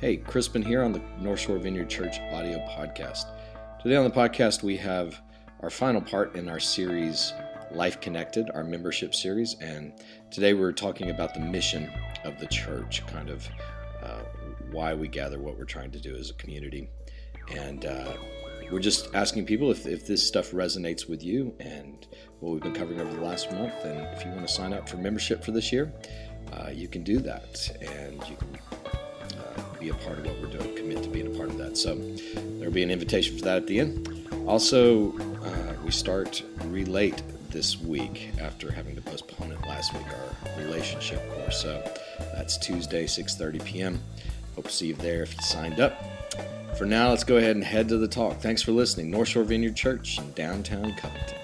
Hey, Crispin here on the North Shore Vineyard Church audio podcast. Today on the podcast, we have our final part in our series, Life Connected, our membership series. And today we're talking about the mission of the church, kind of uh, why we gather, what we're trying to do as a community. And uh, we're just asking people if, if this stuff resonates with you and what we've been covering over the last month. And if you want to sign up for membership for this year, uh, you can do that. And you can be a part of what we're doing, commit to being a part of that. So there'll be an invitation for that at the end. Also, uh, we start Relate this week after having to postpone it last week, our relationship course. So that's Tuesday, 6.30 p.m. Hope to see you there if you signed up. For now, let's go ahead and head to the talk. Thanks for listening. North Shore Vineyard Church in downtown Covington.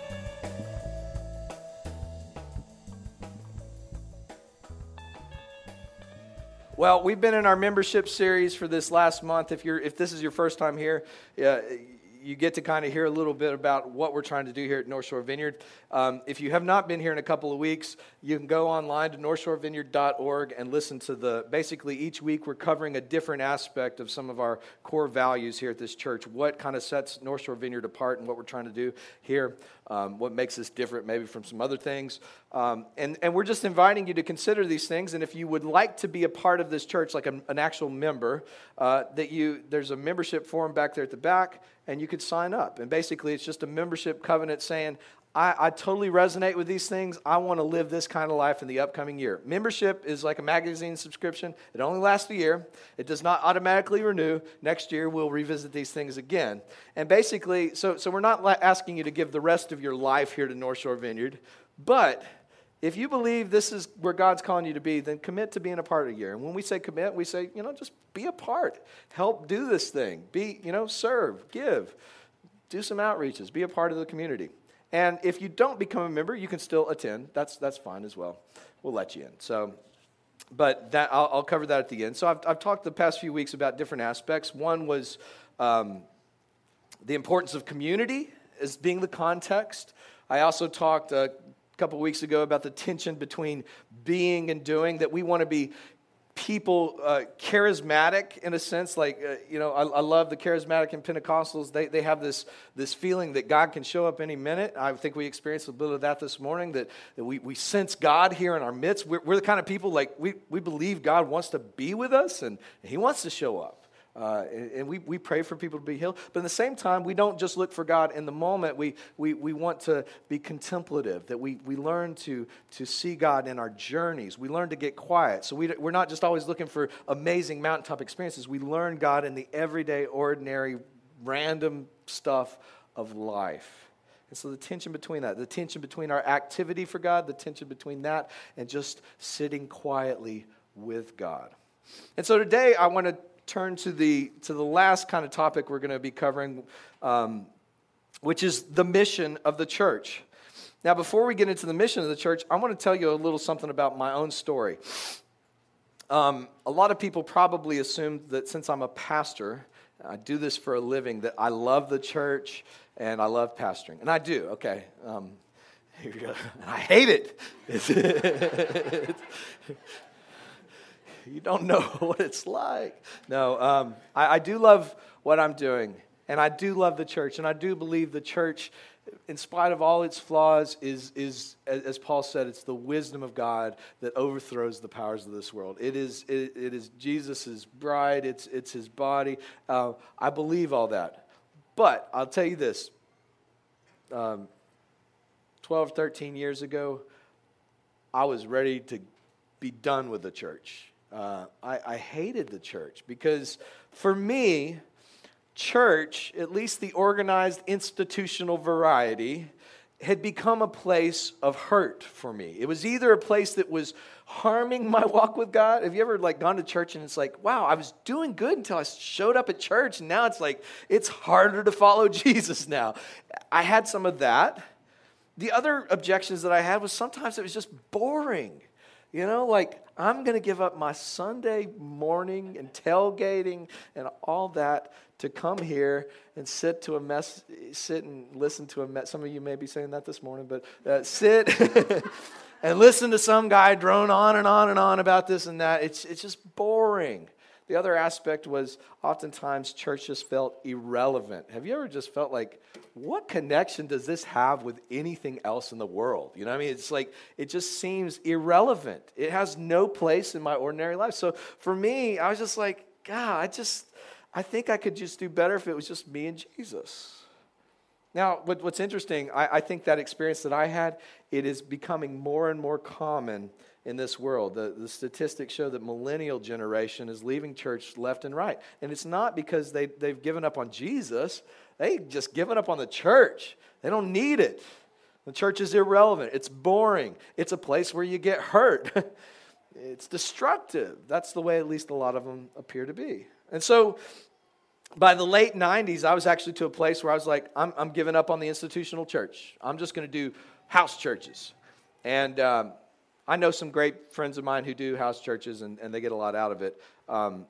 Well, we've been in our membership series for this last month. If you're if this is your first time here, uh, you get to kind of hear a little bit about what we're trying to do here at North Shore Vineyard. Um, if you have not been here in a couple of weeks, you can go online to northshorevineyard.org and listen to the. Basically, each week we're covering a different aspect of some of our core values here at this church. What kind of sets North Shore Vineyard apart and what we're trying to do here um, what makes us different maybe from some other things. Um, and, and we're just inviting you to consider these things. And if you would like to be a part of this church, like a, an actual member, uh, that you there's a membership form back there at the back, and you could sign up. And basically, it's just a membership covenant saying, I, I, totally resonate with these things. I want to live this kind of life in the upcoming year. Membership is like a magazine subscription, it only lasts a year, it does not automatically renew. Next year, we'll revisit these things again. And basically, so, so we're not asking you to give the rest of your life here to North Shore Vineyard, but if you believe this is where God's calling you to be, then commit to being a part of a year. And when we say commit, we say, you know, just be a part. Help do this thing. Be, you know, serve, give, do some outreaches, be a part of the community. And if you don't become a member, you can still attend. That's, that's fine as well. We'll let you in. So, but that, I'll, I'll cover that at the end. So I've, I've talked the past few weeks about different aspects. One was um, the importance of community as being the context. I also talked a couple weeks ago about the tension between being and doing, that we want to be people uh, charismatic in a sense like uh, you know I, I, love the charismatic and pentecostals. They, they have this, this feeling that god can show up any minute. I think we experienced a bit of that this morning that, that we, we sense god here in our midst. We're, we're the kind of people like we, we believe god wants to be with us and he wants to show up uh, and, we, we pray for people to be healed. But at the same time, we don't just look for God in the moment. We, we, we want to be contemplative, that we, we learn to, to see God in our journeys. We learn to get quiet. So we, we're not just always looking for amazing mountaintop experiences. We learn God in the everyday, ordinary, random stuff of life. And so the tension between that, the tension between our activity for God, the tension between that and just sitting quietly with God. And so today I want to turn to the, to the last kind of topic we're going to be covering, um, which is the mission of the church. Now, before we get into the mission of the church, I want to tell you a little something about my own story. Um, a lot of people probably assume that since I'm a pastor, I do this for a living, that I love the church and I love pastoring. And I do, okay. Um, go. I hate it. You don't know what it's like. No, um, I, I do love what I'm doing, and I do love the church, and I do believe the church, in spite of all its flaws, is, is as Paul said, it's the wisdom of God that overthrows the powers of this world. It is, it, it is Jesus' bride, it's, it's his body. Uh, I believe all that. But I'll tell you this um, 12, 13 years ago, I was ready to be done with the church. Uh, I, I hated the church because for me, church, at least the organized institutional variety, had become a place of hurt for me. It was either a place that was harming my walk with God. Have you ever like gone to church and it's like, wow, I was doing good until I showed up at church and now it's like it's harder to follow Jesus now. I had some of that. The other objections that I had was sometimes it was just boring. You know, like I'm going to give up my Sunday morning and tailgating and all that to come here and sit to a mess, sit and listen to a mess. Some of you may be saying that this morning, but uh, sit and listen to some guy drone on and on and on about this and that. It's, it's just boring. The other aspect was oftentimes churches felt irrelevant. Have you ever just felt like, what connection does this have with anything else in the world? You know what I mean? It's like, it just seems irrelevant. It has no place in my ordinary life. So for me, I was just like, God, I just, I think I could just do better if it was just me and Jesus. Now, what's interesting, I, I think that experience that I had, it is becoming more and more common in this world. The, the statistics show that millennial generation is leaving church left and right. And it's not because they, they've given up on Jesus, they've just given up on the church. They don't need it. The church is irrelevant. It's boring. It's a place where you get hurt. it's destructive. That's the way at least a lot of them appear to be. And so by the late 90s, I was actually to a place where I was like, I'm, I'm giving up on the institutional church. I'm just going to do house churches. And um, I know some great friends of mine who do house churches and, and they get a lot out of it. Um,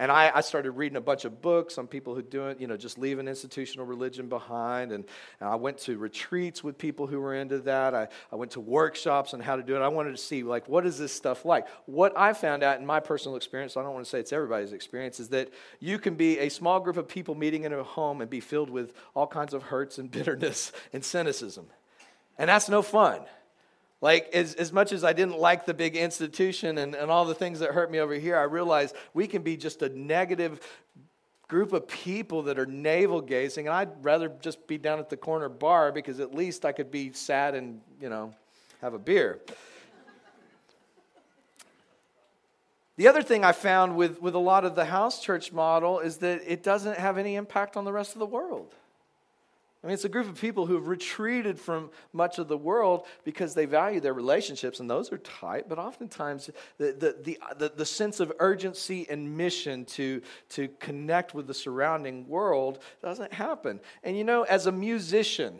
and I, I, started reading a bunch of books on people who do it, you know, just leaving institutional religion behind. And, and, I went to retreats with people who were into that. I, I went to workshops on how to do it. I wanted to see, like, what is this stuff like? What I found out in my personal experience, I don't want to say it's everybody's experience, is that you can be a small group of people meeting in a home and be filled with all kinds of hurts and bitterness and cynicism. And that's no fun. Like, as, as much as I didn't like the big institution and, and all the things that hurt me over here, I realized we can be just a negative group of people that are navel gazing. And I'd rather just be down at the corner bar because at least I could be sad and, you know, have a beer. The other thing I found with, with a lot of the house church model is that it doesn't have any impact on the rest of the world. I mean, it's a group of people who have retreated from much of the world because they value their relationships, and those are tight, but oftentimes the, the, the, the, sense of urgency and mission to, to connect with the surrounding world doesn't happen. And you know, as a musician,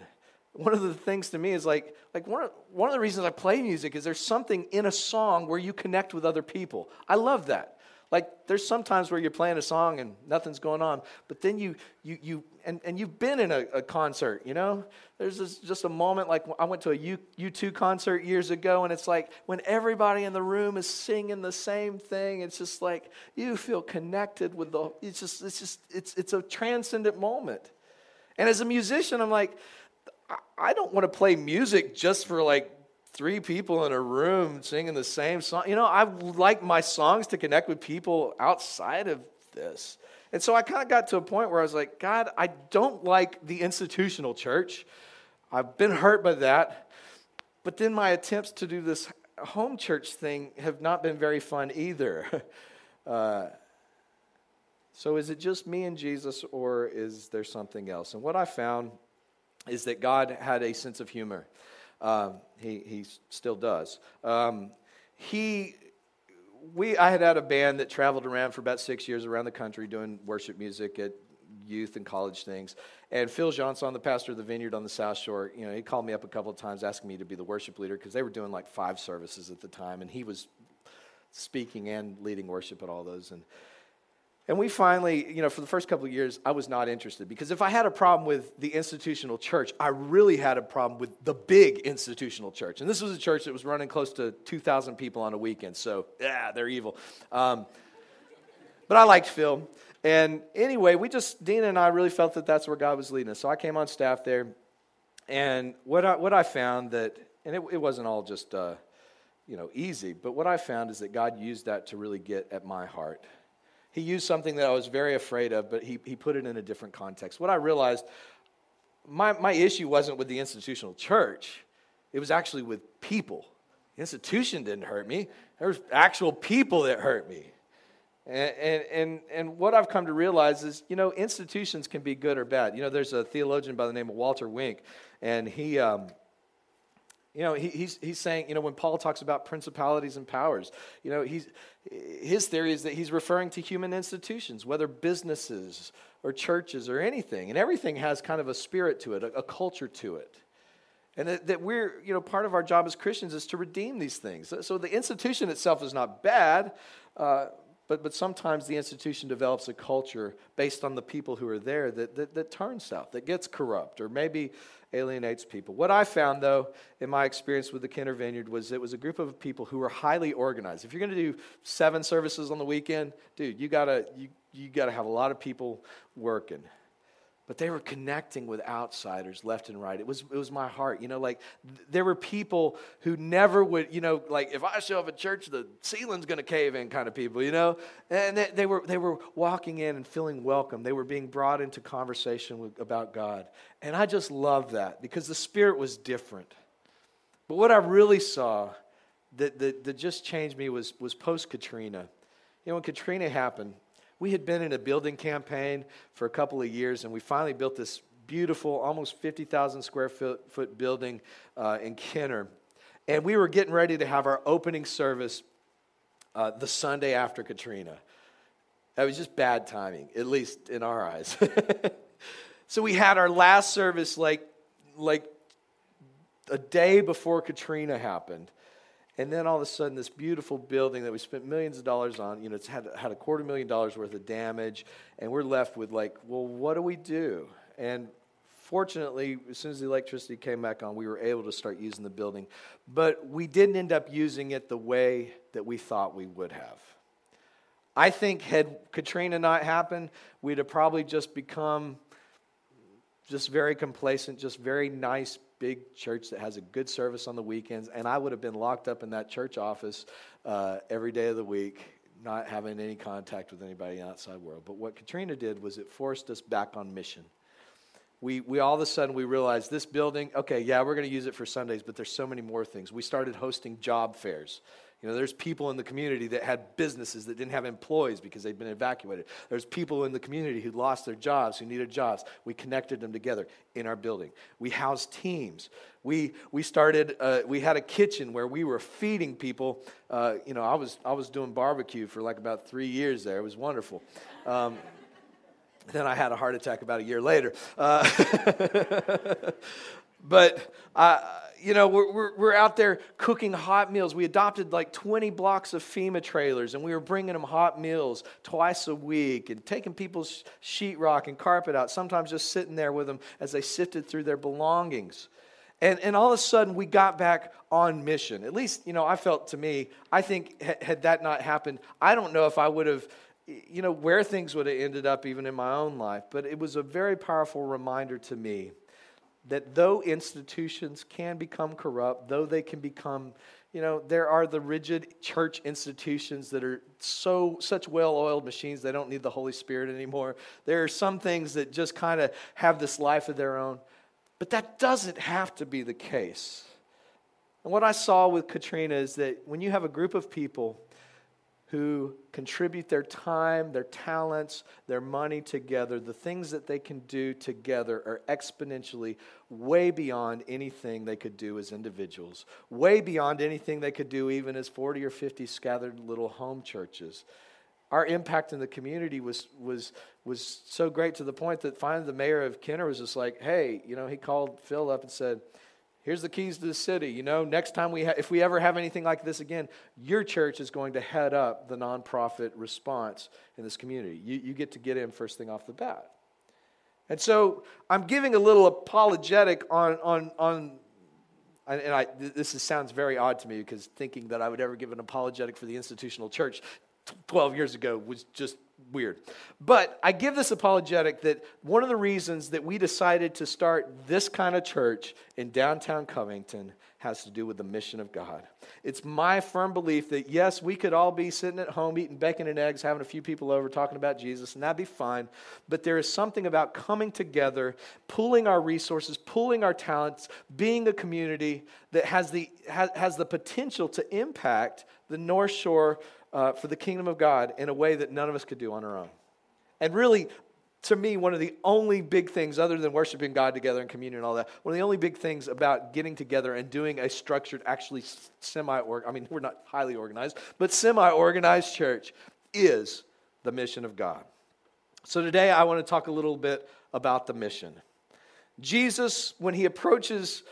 one of the things to me is like, like one, of, one of the reasons I play music is there's something in a song where you connect with other people. I love that. Like there's sometimes where you're playing a song and nothing's going on, but then you you you and, and you've been in a, a concert, you know? There's this, just a moment like I went to a U, U2 concert years ago, and it's like when everybody in the room is singing the same thing, it's just like you feel connected with the it's just it's just it's it's a transcendent moment. And as a musician, I'm like, I don't want to play music just for like three people in a room singing the same song. You know, I like my songs to connect with people outside of this. And so I kind of got to a point where I was like, God, I don't like the institutional church. I've been hurt by that. But then my attempts to do this home church thing have not been very fun either. Uh, so is it just me and Jesus, or is there something else? And what I found is that God had a sense of humor. Um, he, he still does. Um, he, we, I had had a band that traveled around for about six years around the country doing worship music at youth and college things. And Phil Johnson, the pastor of the vineyard on the South Shore, you know, he called me up a couple of times asking me to be the worship leader because they were doing like five services at the time, and he was speaking and leading worship at all those. And and we finally, you know, for the first couple of years, I was not interested because if I had a problem with the institutional church, I really had a problem with the big institutional church. And this was a church that was running close to 2,000 people on a weekend. So, yeah, they're evil. Um, but I liked Phil. And anyway, we just, Dina and I really felt that that's where God was leading us. So I came on staff there. And what I, what I found that, and it, it wasn't all just, uh, you know, easy, but what I found is that God used that to really get at my heart he used something that I was very afraid of, but he, he put it in a different context. What I realized, my, my issue wasn't with the institutional church, it was actually with people. The institution didn't hurt me, there was actual people that hurt me. And, and, and, and what I've come to realize is, you know, institutions can be good or bad. You know, there's a theologian by the name of Walter Wink, and he, um, you know, he, he's, he's saying, you know, when Paul talks about principalities and powers, you know, he's, his theory is that he's referring to human institutions, whether businesses or churches or anything. And everything has kind of a spirit to it, a, a culture to it. And that, that, we're, you know, part of our job as Christians is to redeem these things. So, so the institution itself is not bad, uh, but, but sometimes the institution develops a culture based on the people who are there that, that, that turns south, that gets corrupt, or maybe alienates people. What I found, though, in my experience with the Kenner Vineyard was it was a group of people who were highly organized. If you're going to do seven services on the weekend, dude, you gotta you, you gotta have a lot of people working but they were connecting with outsiders left and right. It was, it was my heart. You know, like th- there were people who never would, you know, like if I show up at church, the ceiling's going to cave in kind of people, you know? And they, they, were, they were walking in and feeling welcome. They were being brought into conversation with, about God. And I just love that because the spirit was different. But what I really saw that, that, that just changed me was, was post Katrina. You know, when Katrina happened, we had been in a building campaign for a couple of years, and we finally built this beautiful, almost 50,000 square foot, foot building uh, in Kenner. And we were getting ready to have our opening service uh, the Sunday after Katrina. That was just bad timing, at least in our eyes. so we had our last service like, like a day before Katrina happened. And then all of a sudden, this beautiful building that we spent millions of dollars on, you know, it's had, had a quarter million dollars worth of damage. And we're left with, like, well, what do we do? And fortunately, as soon as the electricity came back on, we were able to start using the building. But we didn't end up using it the way that we thought we would have. I think, had Katrina not happened, we'd have probably just become just very complacent, just very nice big church that has a good service on the weekends, and I would have been locked up in that church office uh, every day of the week, not having any contact with anybody in the outside world. But what Katrina did was it forced us back on mission. We, we all of a sudden we realized this building okay yeah we're going to use it for sundays but there's so many more things we started hosting job fairs you know, there's people in the community that had businesses that didn't have employees because they'd been evacuated. There's people in the community who lost their jobs, who needed jobs. We connected them together in our building. We housed teams. We, we started, uh, we had a kitchen where we were feeding people. Uh, you know, I was, I was doing barbecue for like about three years there. It was wonderful. Um, then I had a heart attack about a year later. Uh, but I you know, we're, we're, we're, out there cooking hot meals. We adopted like 20 blocks of FEMA trailers, and we were bringing them hot meals twice a week and taking people's sheetrock and carpet out, sometimes just sitting there with them as they sifted through their belongings. And, and all of a sudden, we got back on mission. At least, you know, I felt to me, I think had that not happened, I don't know if I would have, you know, where things would have ended up even in my own life. But it was a very powerful reminder to me that though institutions can become corrupt, though they can become, you know, there are the rigid church institutions that are so such well-oiled machines they don't need the Holy Spirit anymore. There are some things that just kind of have this life of their own. But that doesn't have to be the case. And what I saw with Katrina is that when you have a group of people who contribute their time, their talents, their money together, the things that they can do together are exponentially way beyond anything they could do as individuals, way beyond anything they could do even as 40 or 50 scattered little home churches. Our impact in the community was, was, was so great to the point that finally the mayor of Kenner was just like, hey, you know, he called Phil up and said, Here's the keys to the city. You know, next time we, ha- if we ever have anything like this again, your church is going to head up the nonprofit response in this community. You, you get to get in first thing off the bat. And so I'm giving a little apologetic on, on, on and I, this is, sounds very odd to me because thinking that I would ever give an apologetic for the institutional church 12 years ago was just weird. But I give this apologetic that one of the reasons that we decided to start this kind of church in downtown Covington has to do with the mission of God. It's my firm belief that yes, we could all be sitting at home eating bacon and eggs, having a few people over talking about Jesus, and that'd be fine. But there is something about coming together, pooling our resources, pooling our talents, being a community that has the, has, has the potential to impact the North Shore uh, for the kingdom of God in a way that none of us could do on our own. And really, to me, one of the only big things, other than worshiping God together in communion and all that, one of the only big things about getting together and doing a structured, actually semi I mean, we're not highly organized, but semi organized church is the mission of God. So today I want to talk a little bit about the mission. Jesus, when he approaches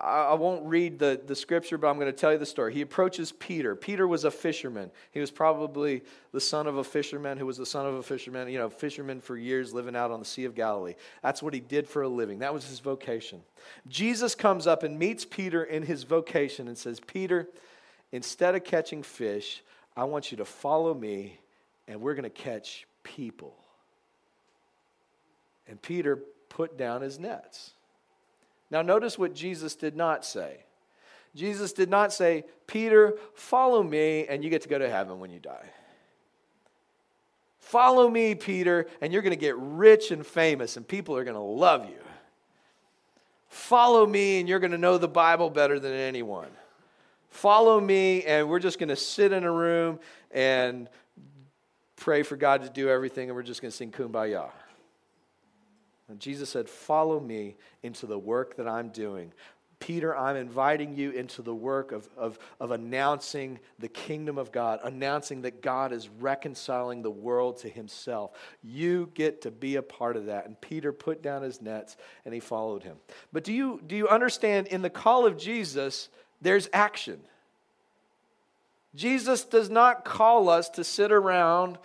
I won't read the, the scripture, but I'm going to tell you the story. He approaches Peter. Peter was a fisherman. He was probably the son of a fisherman who was the son of a fisherman, you know, fisherman for years living out on the Sea of Galilee. That's what he did for a living. That was his vocation. Jesus comes up and meets Peter in his vocation and says, Peter, instead of catching fish, I want you to follow me and we're going to catch people. And Peter put down his nets. Now, notice what Jesus did not say. Jesus did not say, Peter, follow me, and you get to go to heaven when you die. Follow me, Peter, and you're going to get rich and famous, and people are going to love you. Follow me, and you're going to know the Bible better than anyone. Follow me, and we're just going to sit in a room and pray for God to do everything, and we're just going to sing kumbaya. And Jesus said, Follow me into the work that I'm doing. Peter, I'm inviting you into the work of, of, of announcing the kingdom of God, announcing that God is reconciling the world to himself. You get to be a part of that. And Peter put down his nets and he followed him. But do you, do you understand in the call of Jesus, there's action? Jesus does not call us to sit around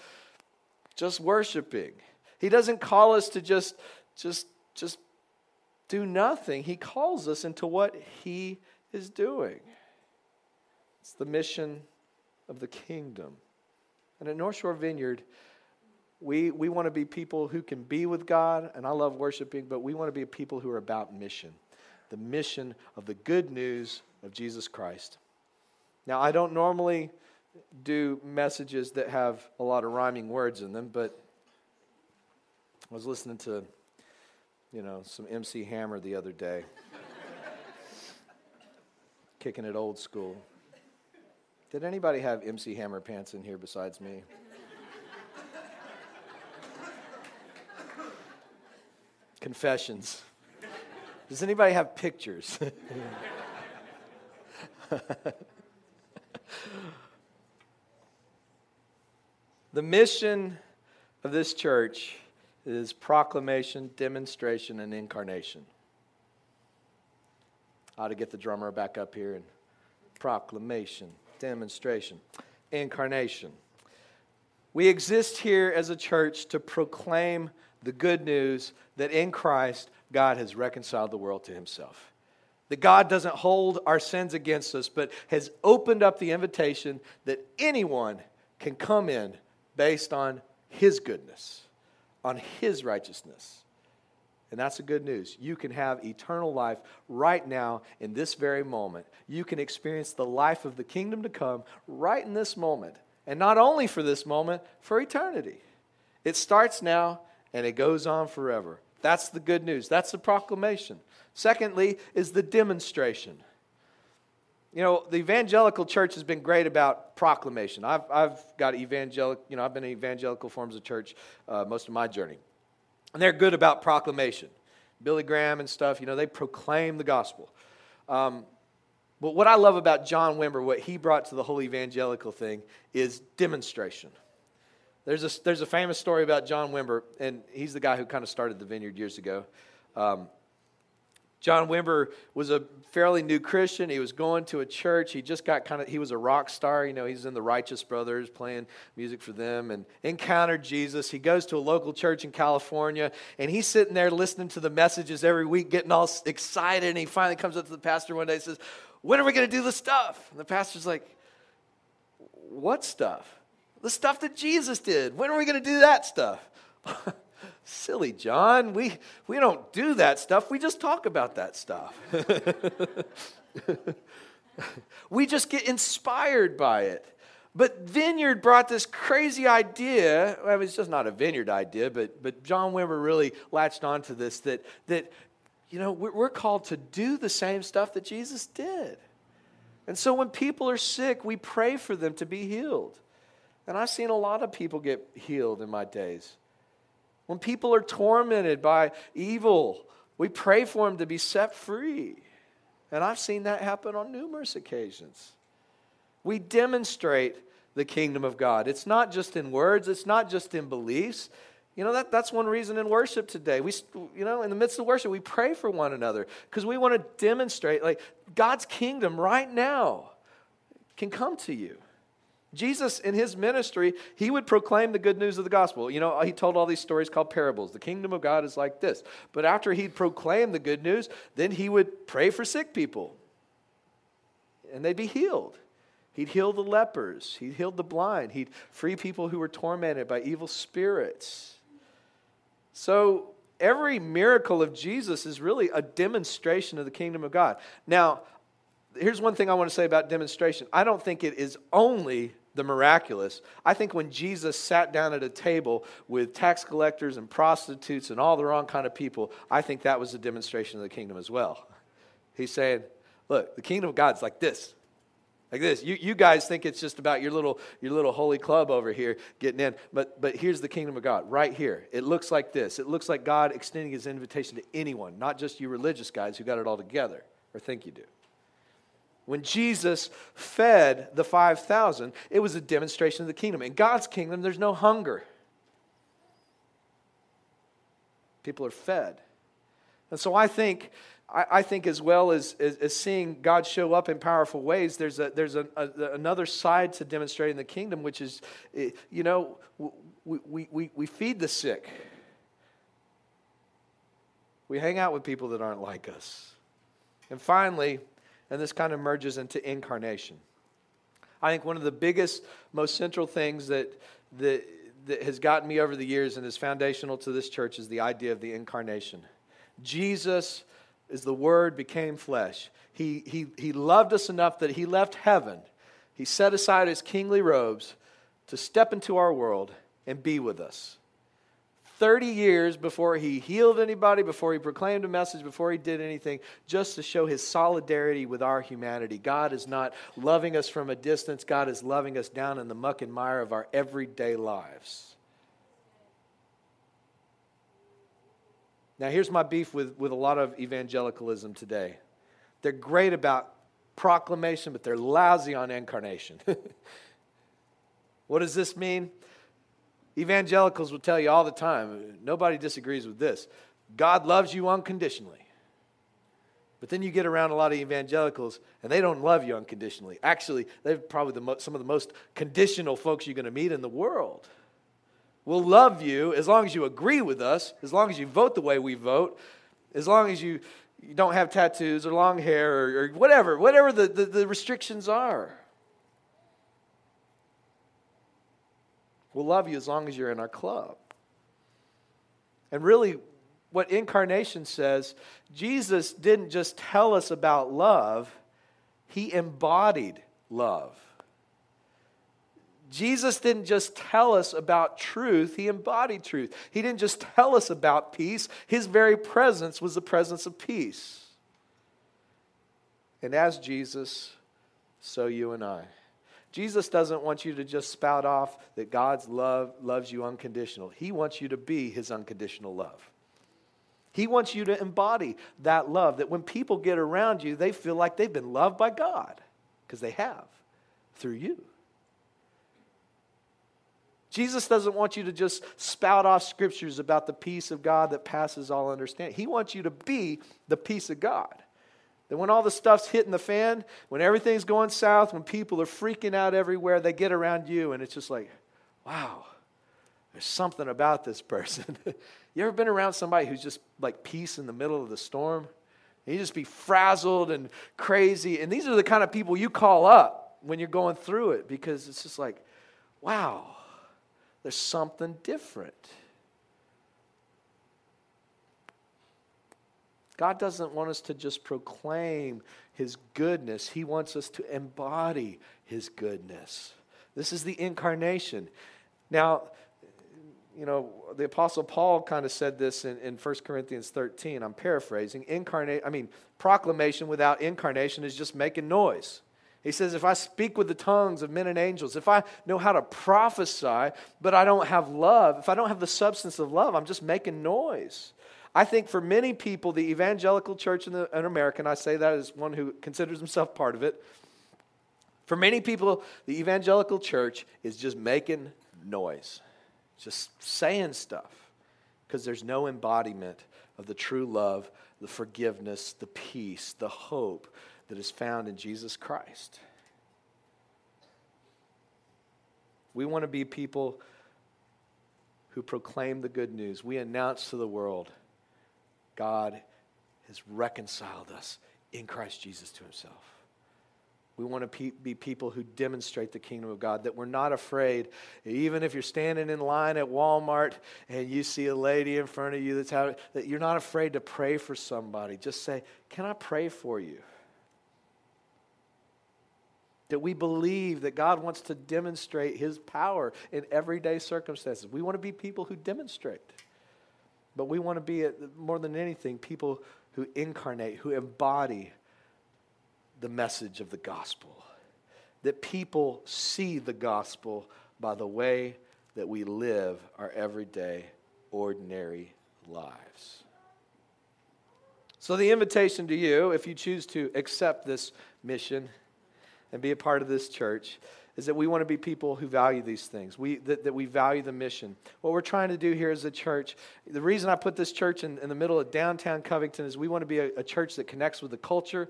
just worshiping. He doesn't call us to just just, just do nothing. He calls us into what He is doing. It's the mission of the kingdom. And at North Shore Vineyard, we, we want to be people who can be with God, and I love worshiping, but we want to be people who are about mission the mission of the good news of Jesus Christ. Now, I don't normally do messages that have a lot of rhyming words in them, but I was listening to you know, some MC Hammer the other day. Kicking it old school. Did anybody have MC Hammer pants in here besides me? Confessions. Does anybody have pictures? the mission of this church is proclamation, demonstration, and incarnation. I ought to get the drummer back up here and proclamation, demonstration, incarnation. We exist here as a church to proclaim the good news that in Christ, God has reconciled the world to himself. That God doesn't hold our sins against us, but has opened up the invitation that anyone can come in based on his goodness on His righteousness. And that's the good news. You can have eternal life right now in this very moment. You can experience the life of the kingdom to come right in this moment. And not only for this moment, for eternity. It starts now and it goes on forever. That's the good news. That's the proclamation. Secondly, is the demonstration. You know, the evangelical church has been great about proclamation. I've, I've got evangelical, you know, I've been in evangelical forms of church uh, most of my journey. And they're good about proclamation. Billy Graham and stuff, you know, they proclaim the gospel. Um, but what I love about John Wimber, what he brought to the whole evangelical thing, is demonstration. There's a, there's a famous story about John Wimber, and he's the guy who kind of started the vineyard years ago. Um, John Wimber was a fairly new Christian. He was going to a church. He just got kind of, he was a rock star. You know, he's in the Righteous Brothers playing music for them and encountered Jesus. He goes to a local church in California and he's sitting there listening to the messages every week, getting all excited. And he finally comes up to the pastor one day and says, When are we going to do the stuff? And the pastor's like, What stuff? The stuff that Jesus did. When are we going to do that stuff? Silly, John. We, we don't do that stuff. We just talk about that stuff. we just get inspired by it. But Vineyard brought this crazy idea. I mean, it's just not a Vineyard idea, but, but John Wimber really latched onto this that, that you know, we're called to do the same stuff that Jesus did. And so when people are sick, we pray for them to be healed. And I've seen a lot of people get healed in my days. When people are tormented by evil, we pray for them to be set free. And I've seen that happen on numerous occasions. We demonstrate the kingdom of God. It's not just in words, it's not just in beliefs, You know, that, that's one reason in worship today. We, you know, in the midst of worship, we pray for one another because we want to demonstrate, like, God's kingdom right now can come to you. Jesus, in his ministry, he would proclaim the good news of the gospel. You know, he told all these stories called parables. The kingdom of God is like this. But after he'd proclaim the good news, then he would pray for sick people and they'd be healed. He'd heal the lepers, he'd heal the blind, he'd free people who were tormented by evil spirits. So, every miracle of Jesus is really a demonstration of the kingdom of God. Now, here's one thing I want to say about demonstration I don't think it is only the miraculous. I think when Jesus sat down at a table with tax collectors and prostitutes and all the wrong kind of people, I think that was a demonstration of the kingdom as well. He's saying, Look, the kingdom of God's like this. Like this. You, you guys think it's just about your little, your little holy club over here getting in. But, but here's the kingdom of God right here. It looks like this. It looks like God extending his invitation to anyone, not just you religious guys who got it all together or think you do. When Jesus fed the 5,000, it was a demonstration of the kingdom. In God's kingdom, there's no hunger. People are fed. And so I think I, think as well as, as, as, seeing God show up in powerful ways, there's, a, there's a, a, another side to demonstrating the kingdom, which is, eh, you know, we, we, we feed the sick. We hang out with people that aren't like us. And finally, and this kind of merges into incarnation. I think one of the biggest, most central things that, that, that has gotten me over the years and is foundational to this church is the idea of the incarnation. Jesus is the Word became flesh. He, he, he loved us enough that He left heaven. He set aside His kingly robes to step into our world and be with us. 30 years before he healed anybody, before he proclaimed a message, before he did anything, just to show his solidarity with our humanity. God is not loving us from a distance, God is loving us down in the muck and mire of our everyday lives. Now, here's my beef with, with a lot of evangelicalism today. They're great about proclamation, but they're lousy on incarnation. what does this mean? Evangelicals will tell you all the time, nobody disagrees with this. God loves you unconditionally. But then you get around a lot of evangelicals, and they don't love you unconditionally. Actually, they're probably the mo- some of the most conditional folks you're going to meet in the world. We'll love you as long as you agree with us, as long as you vote the way we vote, as long as you, you don't have tattoos or long hair or, or whatever, whatever the, the, the restrictions are. We'll love you as long as you're in our club. And really, what incarnation says, Jesus didn't just tell us about love, he embodied love. Jesus didn't just tell us about truth, he embodied truth. He didn't just tell us about peace, his very presence was the presence of peace. And as Jesus, so you and I. Jesus doesn't want you to just spout off that God's love loves you unconditional. He wants you to be his unconditional love. He wants you to embody that love, that when people get around you, they feel like they've been loved by God, because they have through you. Jesus doesn't want you to just spout off scriptures about the peace of God that passes all understanding. He wants you to be the peace of God. That when all the stuff's hitting the fan, when everything's going south, when people are freaking out everywhere, they get around you and it's just like, wow, there's something about this person. you ever been around somebody who's just like peace in the middle of the storm? you just be frazzled and crazy. And these are the kind of people you call up when you're going through it because it's just like, wow, there's something different. God doesn't want us to just proclaim His goodness, He wants us to embody His goodness. This is the incarnation. Now, you know, the Apostle Paul kind of said this in, in 1 Corinthians 13. I'm paraphrasing. Incarnate, I mean, proclamation without incarnation is just making noise. He says, if I speak with the tongues of men and angels, if I know how to prophesy, but I don't have love, if I don't have the substance of love, I'm just making noise. I think for many people, the evangelical church in, the, in America, and I say that as one who considers himself part of it, for many people, the evangelical church is just making noise. just saying stuff, because there's no embodiment of the true love, the forgiveness, the peace, the hope that is found in Jesus Christ. We want to be people who proclaim the good news. We announce to the world God has reconciled us in Christ Jesus to himself. We want to be people who demonstrate the kingdom of God, that we're not afraid. Even if you're standing in line at Walmart and you see a lady in front of you that's having, that you're not afraid to pray for somebody. Just say, Can I pray for you? That we believe that God wants to demonstrate his power in everyday circumstances. We want to be people who demonstrate. But we want to be, more than anything, people who incarnate, who embody the message of the gospel. That people see the gospel by the way that we live our everyday, ordinary lives. So, the invitation to you, if you choose to accept this mission and be a part of this church, is that we want to be people who value these things, we, that, that we value the mission. What we're trying to do here as a church, the reason I put this church in, in the middle of downtown Covington is we want to be a, a church that connects with the culture,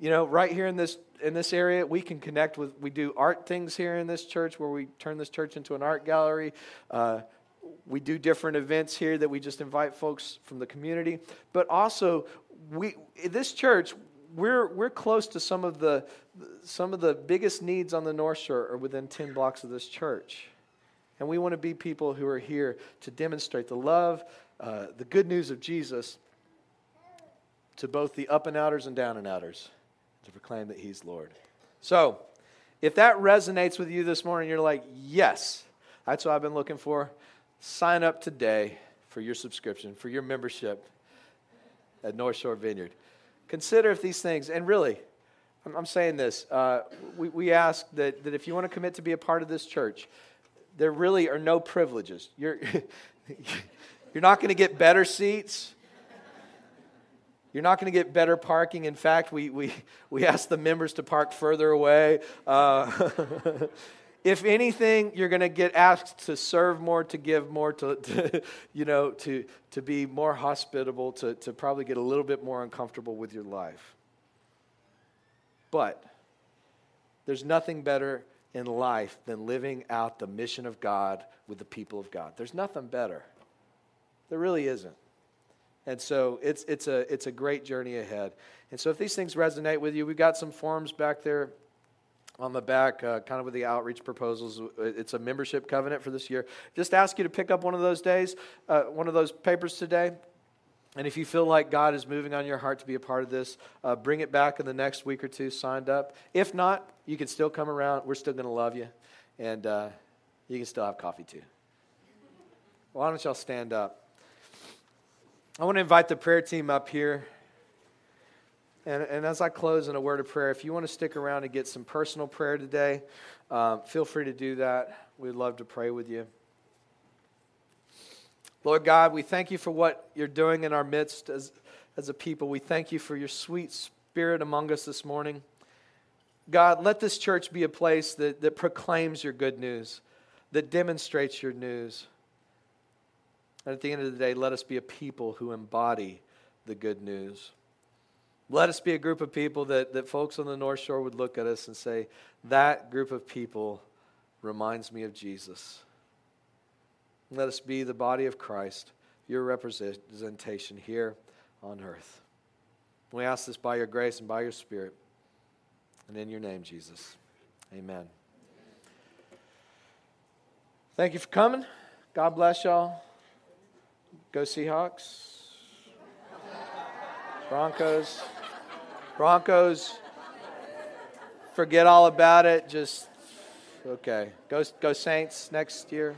you know, right here in this in this area, we can connect with. We do art things here in this church, where we turn this church into an art gallery. Uh, we do different events here that we just invite folks from the community. But also, we this church, we're we're close to some of the some of the biggest needs on the North Shore are within ten blocks of this church, and we want to be people who are here to demonstrate the love, uh, the good news of Jesus to both the up and outers and down and outers to proclaim that He's Lord. So, if that resonates with you this morning, you're like, yes, that's what I've been looking for. Sign up today for your subscription, for your membership at North Shore Vineyard. Consider if these things, and really, I'm, saying this, uh, we, we ask that, that if you want to commit to be a part of this church, there really are no privileges. You're, you're not going to get better seats. You're not going to get better parking. In fact, we, we, we ask the members to park further away. Uh, if anything, you're going to get asked to serve more, to give more, to, to, you know, to, to be more hospitable, to, to probably get a little bit more uncomfortable with your life. But there's nothing better in life than living out the mission of God with the people of God. There's nothing better. There really isn't. And so it's, it's, a, it's a great journey ahead. And so if these things resonate with you, we've got some forms back there on the back, uh, kind of with the outreach proposals. It's a membership covenant for this year. Just ask you to pick up one of those days, uh, one of those papers today. And if you feel like God is moving on your heart to be a part of this, uh, bring it back in the next week or two signed up. If not, you can still come around. We're still going to love you. And uh, you can still have coffee too. Why don't y'all stand up? I want to invite the prayer team up here. And, and as I close in a word of prayer, if you want to stick around and get some personal prayer today, um, feel free to do that. We'd love to pray with you. Lord God, we thank you for what you're doing in our midst as, as a people. We thank you for your sweet spirit among us this morning. God, let this church be a place that, that proclaims your good news, that demonstrates your news. And at the end of the day, let us be a people who embody the good news. Let us be a group of people that, that folks on the North Shore would look at us and say, that group of people reminds me of Jesus. Let us be the body of Christ, your representation here on earth. We ask this by your grace and by your Spirit. And in your name, Jesus. Amen. Thank you for coming. God bless y'all. Go Seahawks. Broncos. Broncos. Forget all about it. Just, okay. Go, go Saints next year.